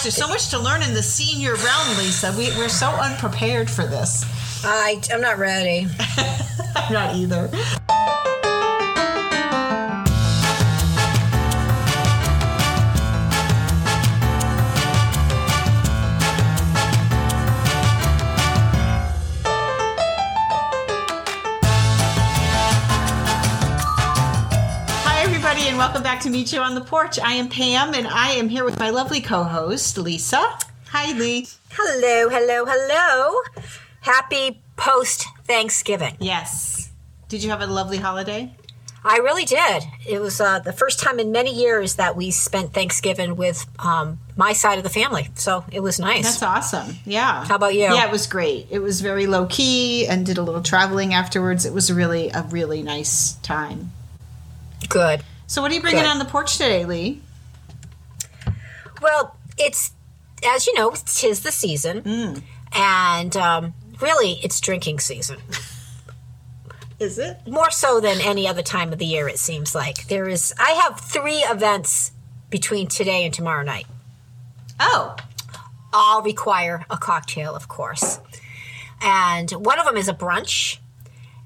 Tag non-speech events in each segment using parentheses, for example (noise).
gosh, there's so much to learn in the senior realm, Lisa. We, we're so unprepared for this. I, I'm not ready. I'm (laughs) not either. Welcome back to Meet You on the Porch. I am Pam, and I am here with my lovely co host, Lisa. Hi, Lee. Hello, hello, hello. Happy post Thanksgiving. Yes. Did you have a lovely holiday? I really did. It was uh, the first time in many years that we spent Thanksgiving with um, my side of the family. So it was nice. That's awesome. Yeah. How about you? Yeah, it was great. It was very low key and did a little traveling afterwards. It was really a really nice time. Good. So, what are you bringing on the porch today, Lee? Well, it's, as you know, tis the season. Mm. And um, really, it's drinking season. (laughs) Is it? More so than any other time of the year, it seems like. There is, I have three events between today and tomorrow night. Oh, all require a cocktail, of course. And one of them is a brunch.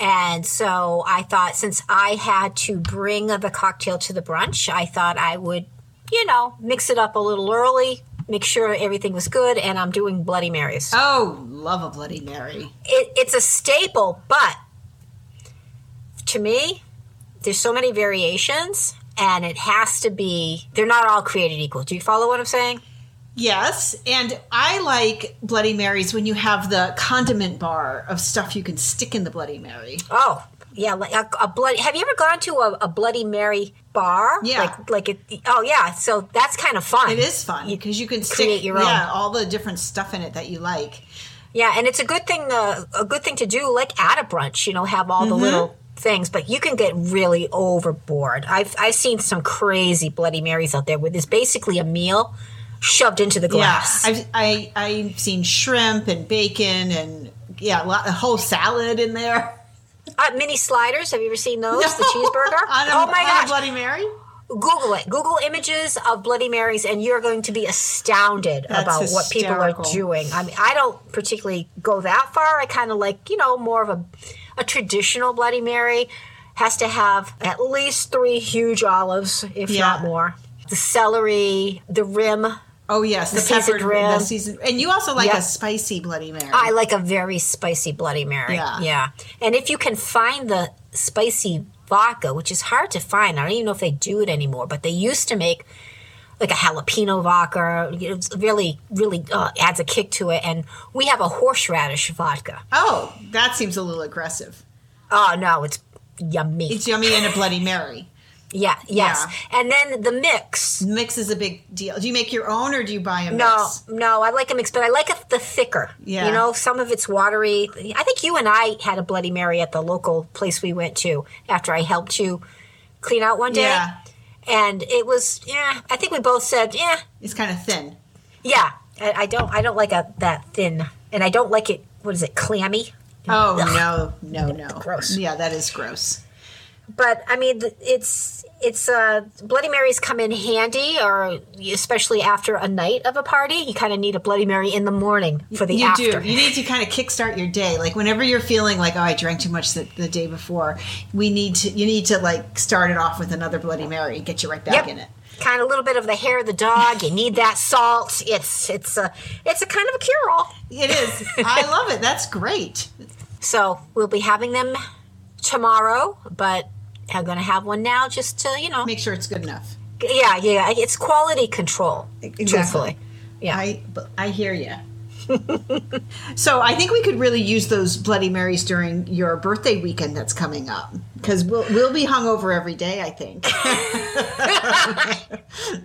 And so I thought since I had to bring the cocktail to the brunch, I thought I would, you know, mix it up a little early, make sure everything was good, and I'm doing Bloody Marys. oh, love a Bloody Mary. It, it's a staple, but to me, there's so many variations, and it has to be, they're not all created equal. Do you follow what I'm saying? Yes, and I like Bloody Marys when you have the condiment bar of stuff you can stick in the Bloody Mary. Oh, yeah, like a, a bloody. Have you ever gone to a, a Bloody Mary bar? Yeah. like like it. Oh yeah, so that's kind of fun. It is fun because you can stick your own. yeah all the different stuff in it that you like. Yeah, and it's a good thing. Uh, a good thing to do, like at a brunch. You know, have all the Mm-hmm. little things, but you can get really overboard. I've I've seen some crazy Bloody Marys out there where there's basically a meal shoved into the glass. Yeah, I've I, I've seen shrimp and bacon and yeah, a, lot, a whole salad in there. Uh, mini sliders. Have you ever seen those? The cheeseburger. (laughs) a, oh my gosh! Bloody Mary. Google it. Google images of Bloody Marys, and you're going to be astounded That's about what people are doing. I mean, I don't particularly go that far. I kind of like, you know, more of a, a traditional Bloody Mary. Has to have at least three huge olives, if Yeah. not more. The celery, the rim. Oh yes, the, seasoned peppered rim. the season, and you also like Yep. a spicy Bloody Mary. I like a very spicy Bloody Mary. Yeah. Yeah. And if you can find the spicy vodka, which is hard to find, I don't even know if they do it anymore, but they used to make like a jalapeno vodka. It really, really uh, adds a kick to it. And we have a horseradish vodka. oh, that seems a little aggressive. Oh, no, it's yummy. It's yummy in a Bloody Mary. Yeah, yes. And then the mix. Mix is a big deal. Do you make your own or do you buy a mix? no, no, I like a mix, but I like it the thicker. Yeah. You know, some of it's watery. I think you and I had a Bloody Mary at the local place we went to after I helped you clean out one day. Yeah. And it was, yeah, I think we both said, yeah, It's kind of thin. yeah. I, I don't, I don't like a, that thin, and I don't like it. What is it, clammy? Oh (laughs) no, no, no. Gross. Yeah, that is gross. But I mean, it's it's uh, Bloody Marys come in handy, or especially after a night of a party, you kind of need a Bloody Mary in the morning for the you after. do. You need to kind of kickstart your day. Like whenever you're feeling like, oh, I drank too much the, the day before, we need to. You need to like start it off with another Bloody Mary and get you right back Yep. in it. Kind of a little bit of the hair of the dog. You need that salt. It's it's a it's a kind of a cure all. It is. I love it. That's great. So we'll be having them tomorrow, but I'm going to have one now just to you know. Make sure it's good enough. Yeah, yeah. It's quality control. Truthfully, yeah. I I hear you. (laughs) so I think we could really use those Bloody Marys during your birthday weekend that's coming up because we'll we'll be hungover every day. I think. (laughs)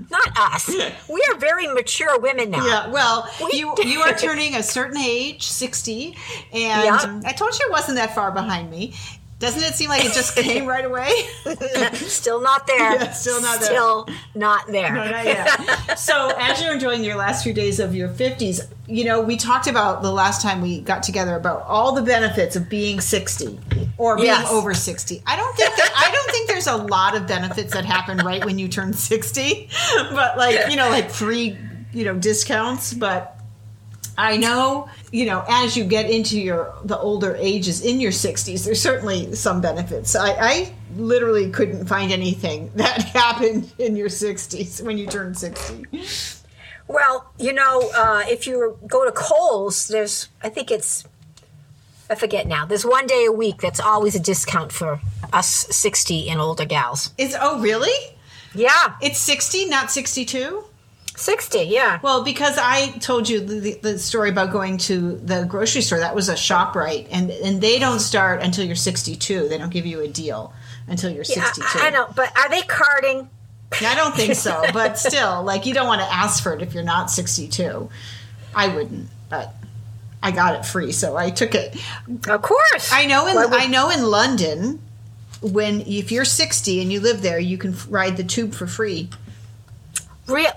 Not us. We are very mature women now. Yeah, well, We you did. you are turning a certain age, sixty, and Yeah. I told you it wasn't that far behind me. Doesn't it seem like it just came (laughs) right away? (laughs) Still not there. Yeah, still not there. Still not there. No, not yet. so, as you're enjoying your last few days of your 50s, you know, we talked about the last time we got together about all the benefits of being 60 or being Yes. over 60. I don't think that, I don't think there's a lot of benefits that happen right when you turn 60, but like, you know, like free you know, discounts, but I know, you know, as you get into your the older ages in your 60s, there's certainly some benefits. I, I literally couldn't find anything (laughs) that happened in your 60s when you turned 60. Well, you know, uh, if you go to Kohl's, there's, I think it's, I forget now. There's one day a week that's always a discount for us 60 and older gals. Is oh really? Yeah, It's 60, not 62? 60. Yeah. Well, because I told you the, the story about going to the grocery store, that was a ShopRite, and and they don't start until you're 62. They don't give you a deal until you're Yeah, 62. I, I know, but are they carding? I don't think so, (laughs) but still, like you don't want to ask for it if you're not 62. I wouldn't, but I got it free, so I took it. Of course. I know in I know in London, when if you're 60 and you live there, you can f- ride the tube for free. Real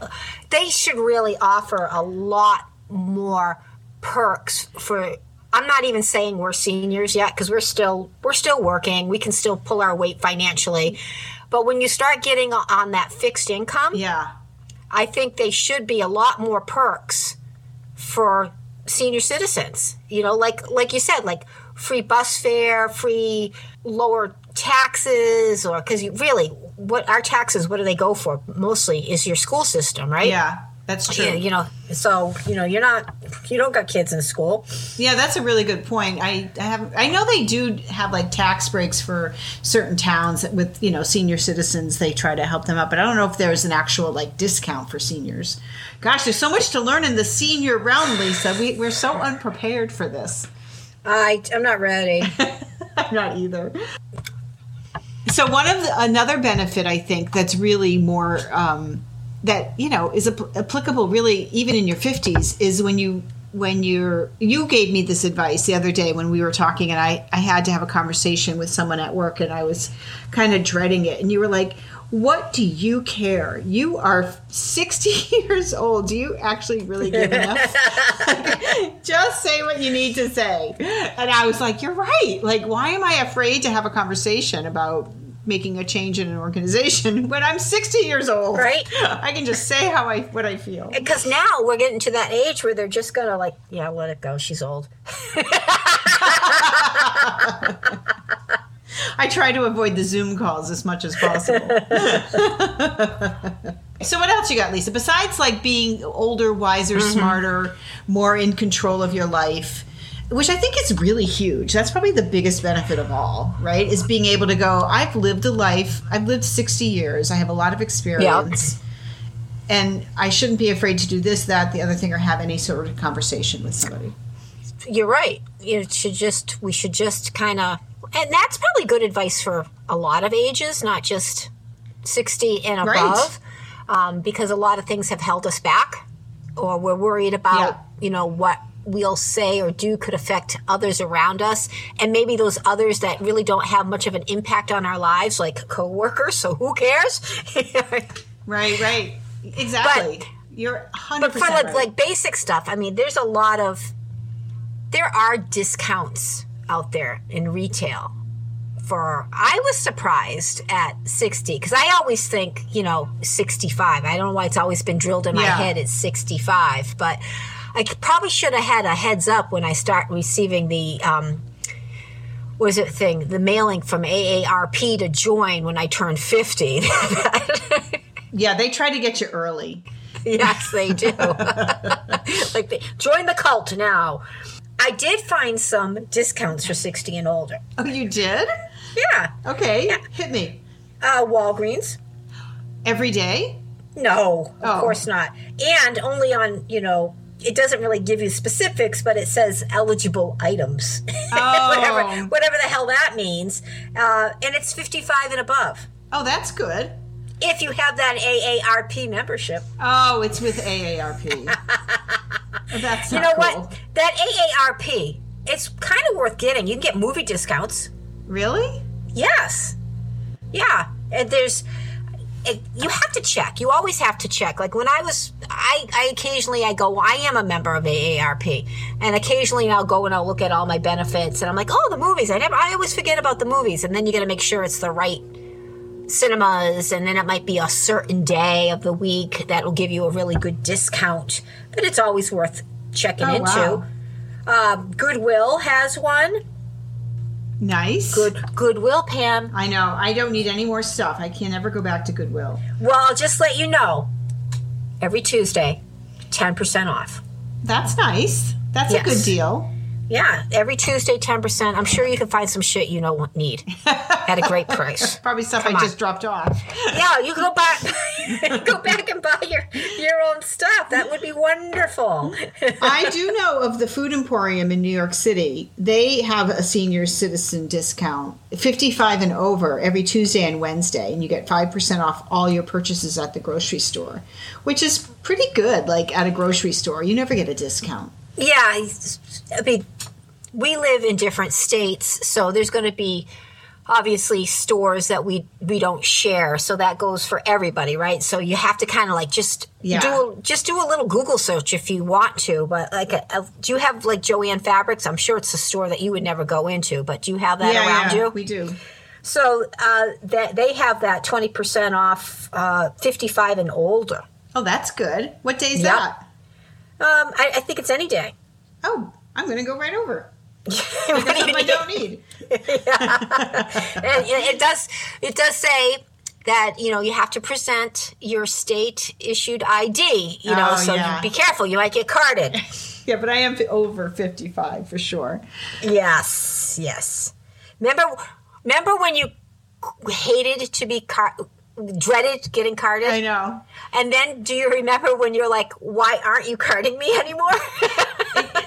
they should really offer a lot more perks for I'm not even saying we're seniors yet because we're still we're still working. We can still pull our weight financially. But when you start getting on that fixed income, Yeah. I think they should be a lot more perks for senior citizens. You know, like like you said, like free bus fare, free lower taxes, or because you really what our taxes, what do they go for? Mostly is your school system, right? Yeah, that's true. Yeah, you know, so you know, you're not, you don't got kids in school. Yeah, that's a really good point. I, I have I know they do have like tax breaks for certain towns with you know senior citizens. They try to help them out, but I don't know if there's an actual like discount for seniors. Gosh, there's so much to learn in the senior realm, Lisa. We we're so unprepared for this. I, I'm not ready. (laughs) I'm not either. So one of the, another benefit I think that's really more um, that you know is ap- applicable really even in your 50s is when you when you're you gave me this advice the other day when we were talking and I I had to have a conversation with someone at work and I was kind of dreading it and you were like what do you care? You are 60 (laughs) years old. Do you actually really give enough? (laughs) Just say what you need to say. And I was like, you're right. Like, why am I afraid to have a conversation about making a change in an organization (laughs) when I'm 60 years old? Right. I can just say how I what I feel. Because now we're getting to that age where they're just gonna like, yeah, let it go. She's old. I try to avoid the Zoom calls as much as possible. (laughs) so what else you got, Lisa? Besides like being older, wiser, mm-hmm. smarter, more in control of your life, which I think is really huge. That's probably the biggest benefit of all, right? Is being able to go, I've lived a life, I've lived 60 years, I have a lot of experience. And I shouldn't be afraid to do this, that, the other thing, or have any sort of conversation with somebody. You're right. You should just, we should just kind of, and that's probably good advice for a lot of ages, not just 60 and Right. above, um, because a lot of things have held us back, or we're worried about, Yeah. you know, what we'll say or do could affect others around us, and maybe those others that really don't have much of an impact on our lives, like coworkers. So who cares? (laughs) Right, right. Exactly. You're 100% but for like, right. like basic stuff, I mean, there's a lot of there are discounts out there in retail. For I was surprised at 60 because I always think you know 65. I don't know why it's always been drilled in my Yeah. head it's 65, but I probably should have had a heads up when I start receiving the um, was it thing the mailing from AARP to join when I turn 50. (laughs) Yeah, they try to get you early. Yes, they do. (laughs) (laughs) like they join the cult now. I did find some discounts for 60 and older. Oh, you did? Yeah. Okay, yeah. hit me. Uh, Walgreens. Every day? No, of Oh. course not. And only on, you know, it doesn't really give you specifics, but it says eligible items. (laughs) Oh. whatever, whatever the hell that means. Uh, and it's 55 and above. Oh, that's good. If you have that AARP membership. Oh, it's with AARP. (laughs) that's You know cool. what? That AARP, it's kind of worth getting. You can get movie discounts. Really? Yes. Yeah. And there's it, you have to check. You always have to check. Like when I was I, I occasionally I go, I am a member of AARP. And occasionally I'll go and I'll look at all my benefits and I'm like, "Oh, the movies. I never I always forget about the movies." And then you got to make sure it's the right cinemas, and then it might be a certain day of the week that will give you a really good discount. But it's always worth checking Oh, into. wow. Um, Goodwill has one. Nice. Good Goodwill, Pam. I know. I don't need any more stuff. I can't ever go back to Goodwill. Well, I'll just let you know. Every Tuesday, ten percent off. That's nice. That's Yes. a good deal. Yeah, every Tuesday, ten percent. I'm sure you can find some shit you don't need at a great price. (laughs) Probably stuff Come I on. just dropped off. Yeah, you can go back, (laughs) go back and buy your your own stuff. That would be wonderful. (laughs) I do know of the Food Emporium in New York City. They have a senior citizen discount, 55 and over, every Tuesday and Wednesday, and you get 5% off all your purchases at the grocery store, which is pretty good. Like at a grocery store, you never get a discount. yeah, I mean, we live in different states, so there's going to be obviously stores that we we don't share. So that goes for everybody, right? So you have to kind of like just Yeah. do just do a little Google search if you want to. But like, a, a- do you have like Jo-Ann Fabrics? I'm sure it's a store that you would never go into, but do you have that around you? we do. So uh, that they have that twenty percent off, uh, fifty-five and older. Oh, that's good. What day is Yep. that? Um, I, I think it's any day. Oh, I'm going to go right over. What That's do you something I don't need. (laughs) And it does it does say that you know you have to present your state issued ID. You know, Oh, so yeah. be careful. You might get carded. (laughs) Yeah, but I am over 55 for sure. yes, yes. Remember, remember when you hated to be car- dreaded getting carded, I know. and then do you remember when you're like, why aren't you carding me anymore? (laughs)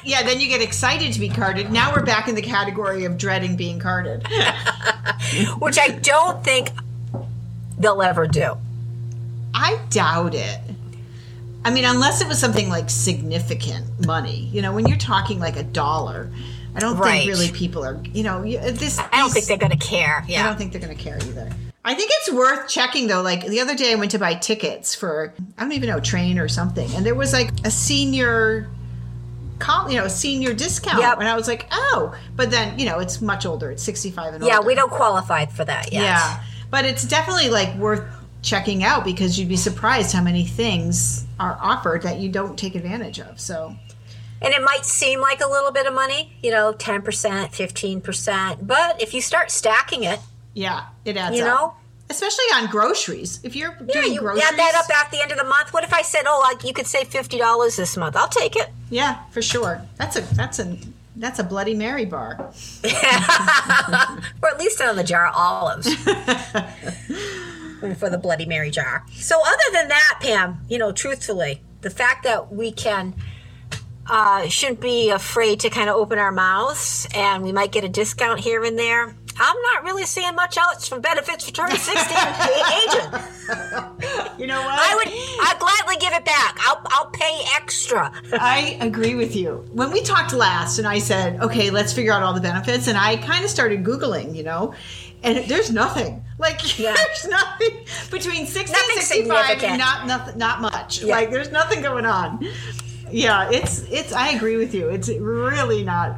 Yeah, then you get excited to be carded. Now we're back in the category of dreading being carded. (laughs) Which I don't think they'll ever do. I doubt it. I mean, unless it was something like significant money. You know, when you're talking like a dollar, I don't Right. think really people are, you know, this. I don't think they're going to care. Yeah. I don't think they're going to care either. I think it's worth checking though. Like the other day, I went to buy tickets for I don't even know train or something, and there was like a senior, you know, senior discount, Yep. and I was like, oh, but then you know, it's much older. It's sixty five and older. Yeah, we don't qualify for that yet. Yeah, but it's definitely like worth checking out because you'd be surprised how many things are offered that you don't take advantage of. So And it might seem like a little bit of money, you know, 10%, 15%. But if you start stacking it, yeah, it adds You up. know? Especially on groceries. If you're yeah, doing you groceries, add that up at the end of the month. What if I said, oh, like you could save $50 this month? I'll take it. Yeah, for sure. That's a that's a that's a Bloody Mary bar. (laughs) or at least on the jar of olives. (laughs) for the Bloody Mary jar. So, other than that, Pam, you know, truthfully, the fact that we can uh, shouldn't be afraid to kind of open our mouths and we might get a discount here and there. I'm not really seeing much else from benefits for turning 60 (laughs) agent. You know what? I would, I'd gladly give it back. I'll, I'll pay extra. I agree with you. When we talked last, and I said, okay, let's figure out all the benefits, and I kind of started Googling, you know, and there's nothing. Like, (laughs) Yeah. there's nothing between 60 Nothing and 65, significant. not, nothing, not much. Yeah. Like, there's nothing going on. Yeah, it's, it's, I agree with you. It's really not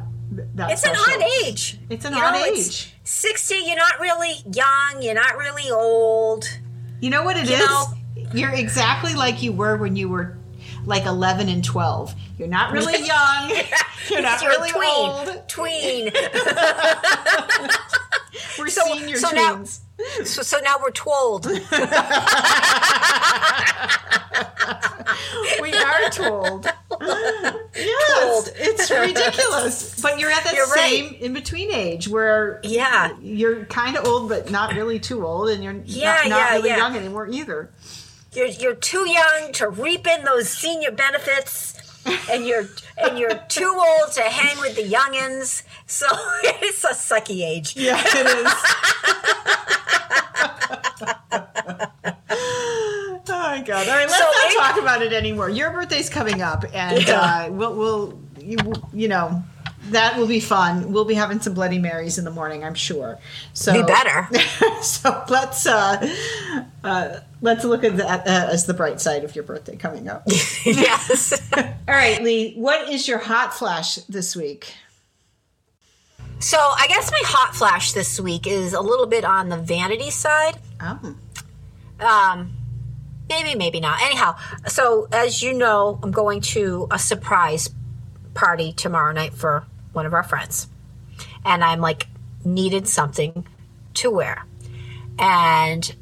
that It's an odd age. It's an You odd know, age. 60, you're not really young, you're not really old. You know what it is? You know- You're exactly like you were when you were like 11 and 12. You're not really (laughs) young. You're not You're really tween. old. Tween. (laughs) We're So- senior so now- so, so now we're told. (laughs) we are told. Ah, (laughs) yes, it's ridiculous. (laughs) But you're at that You're right. same in between age where Yeah. you're kind of old, but not really too old, and you're Yeah, not, not yeah, really yeah. young anymore either. You're, you're too young to reap in those senior benefits, and you're and you're (laughs) too old to hang with the youngins. So it's a sucky age. Yeah, it is. oh my god! All right, let's So not it- talk about it anymore. Your birthday's coming up, and Yeah. uh, we'll, we'll you, you know that will be fun. We'll be having some Bloody Marys in the morning, I'm sure. So Be better. (laughs) so let's uh, uh, let's look at that uh, as the bright side of your birthday coming up. (laughs) (laughs) yes. All right, Lee, what is your hot flash this week? So I guess my hot flash this week is a little bit on the vanity side. Oh. Um, maybe, maybe not. Anyhow, so as you know, I'm going to a surprise party tomorrow night for one of our friends. And I'm like, needed something to wear. And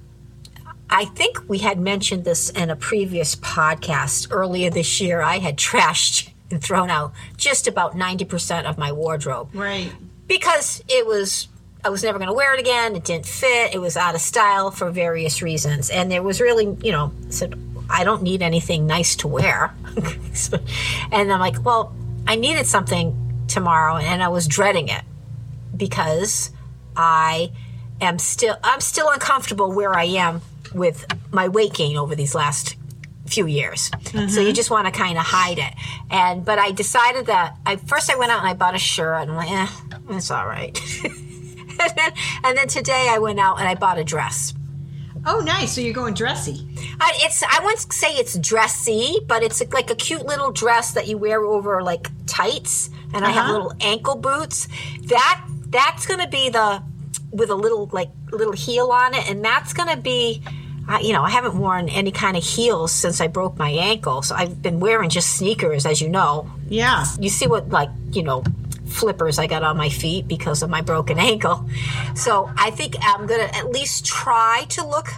I think we had mentioned this in a previous podcast earlier this year. I had trashed and thrown out just about 90% of my wardrobe Right. because it was I was never going to wear it again. It didn't fit. It was out of style for various reasons, and there was really, you know, said I don't need anything nice to wear, (laughs) and I'm like, well, I needed something tomorrow, and I was dreading it because I am still I'm still uncomfortable where I am with my weight gain over these last few years. So you just want to kind of hide it. And but I decided that I first I went out and I bought a shirt and I'm like, eh, it's all right. (laughs) and, (laughs) then, and then today I went out and I bought a dress. Oh, nice. So you're going dressy. I, it's I wouldn't say it's dressy, but it's like a cute little dress that you wear over like tights, and I have Uh-huh. little ankle boots. That that's gonna be the with a little like little heel on it, and that's gonna be. I you know, I haven't worn any kind of heels since I broke my ankle, so I've been wearing just sneakers, as you know. Yeah. You see what like you know flippers I got on my feet because of my broken ankle. So I think I'm gonna at least try to look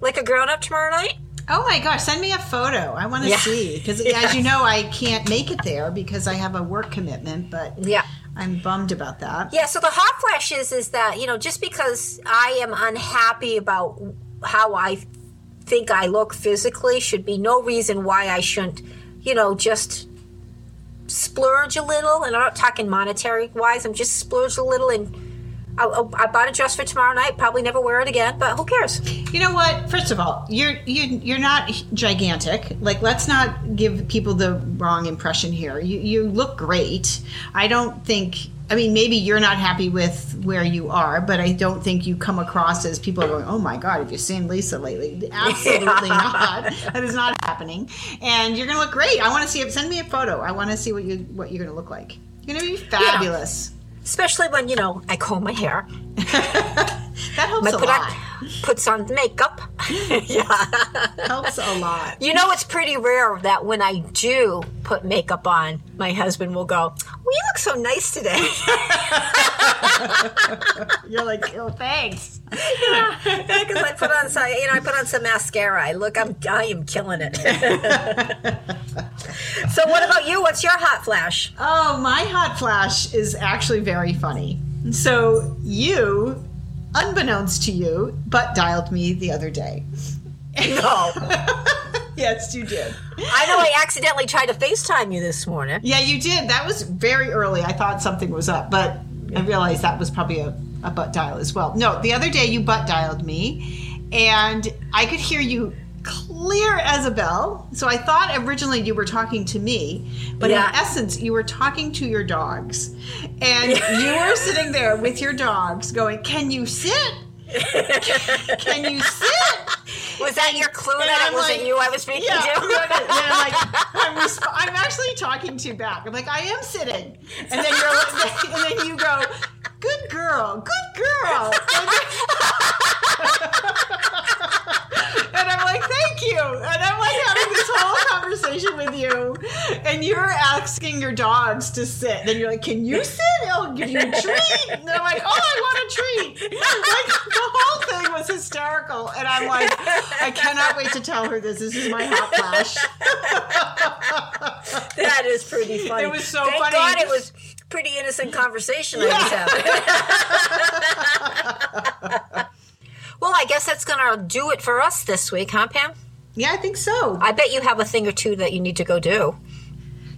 like a grown up tomorrow night. Oh my gosh, send me a photo. I want to Yeah. see because, (laughs) as you know, I can't make it there because I have a work commitment. But Yeah. I'm bummed about that. Yeah, so the hot flash is is that, you know, just because I am unhappy about how I think I look physically should be no reason why I shouldn't, you know, just splurge a little. And I'm not talking monetary wise, I'm just splurge a little and I, I bought a dress for tomorrow night. Probably never wear it again, but who cares? You know what? First of all, you're you you're not gigantic. Like, let's not give people the wrong impression here. You you look great. I don't think. I mean, maybe you're not happy with where you are, but I don't think you come across as people are going, "Oh my God, have you seen Lisa lately?" (laughs) Absolutely not. That is not happening. And you're gonna look great. I want to see it. Send me a photo. I want to see what you what you're gonna look like. You're gonna be fabulous. Especially when, you know, I comb my hair. (laughs) That helps I a lot. on, puts on makeup. (laughs) yeah. helps a lot. You know, it's pretty rare that when I do put makeup on, my husband will go, "Well, you look so nice today." (laughs) You're like, oh, thanks. Because I put on some, you know, I put on some mascara. I look, I'm, I am killing it. (laughs) so, what about you? What's your hot flash? Oh, my hot flash is actually very funny. So you, unbeknownst to you, but dialed me the other day. No, oh. (laughs) yes, you did. I know I accidentally tried to FaceTime you this morning. Yeah, you did. That was very early. I thought something was up, but I realized that was probably a, a butt dial as well. No, the other day you butt dialed me, and I could hear you clear as a bell. So I thought originally you were talking to me, but Yeah. in essence, you were talking to your dogs. And you were sitting there with your dogs going, Can you sit? Can you sit? Was that your clue And that I'm it wasn't like- you I was speaking Yeah, to? no, no, and I'm like, I'm, resp- I'm actually talking to you back. I'm like, I am sitting, and then you're, like, (laughs) and then you go, good girl, good girl, (laughs) (laughs) and, I'm like, thank you, and I'm like having this whole conversation with you, and you're asking your dogs to sit. Then you're like, can you sit? I'll give you a treat. And I'm like, oh, I want a treat. Like the whole thing was hysterical, and I'm like, I cannot wait to tell her this. This is my hot flash. That is pretty funny. It was so Thank funny. God it was pretty innocent conversation I was having. (laughs) I that's going to do it for us this week, huh, Pam? Yeah, I think so. I bet you have a thing or two that you need to go do.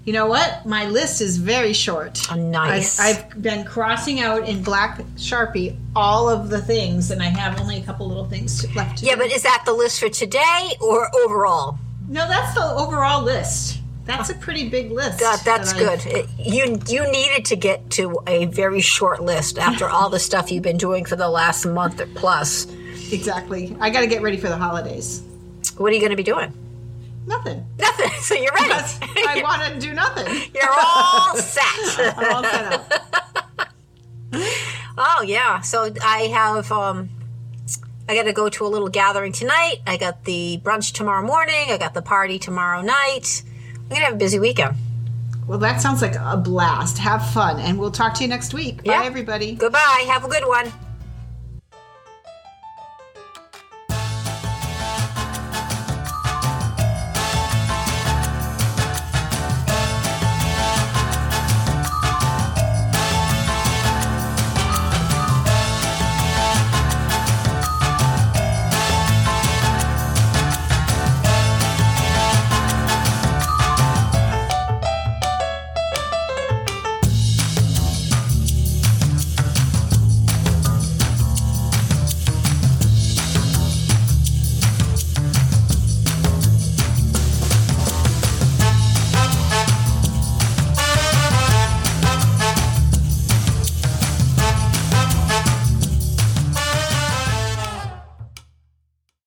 You know what? My list is very short. Oh, nice. I've, I've been crossing out in black sharpie all of the things, and I have only a couple little things left. To Yeah, do. but is that the list for today or overall? no, that's the overall list. That's oh. a pretty big list. That, that's that good. It- you you needed to get to a very short list after all the stuff you've been doing for the last month or plus. Exactly. I got to get ready for the holidays. What are you going to be doing? Nothing. Nothing. (laughs) So you're ready. That's- I (laughs) want to do nothing. you're all set. (laughs) I'm all set up. Oh yeah. So I have um I got to go to a little gathering tonight. I got the brunch tomorrow morning. I got the party tomorrow night. I'm going to have a busy weekend. Well, that sounds like a blast. Have fun, and we'll talk to you next week. Bye, Yeah. everybody. Goodbye. Have a good one.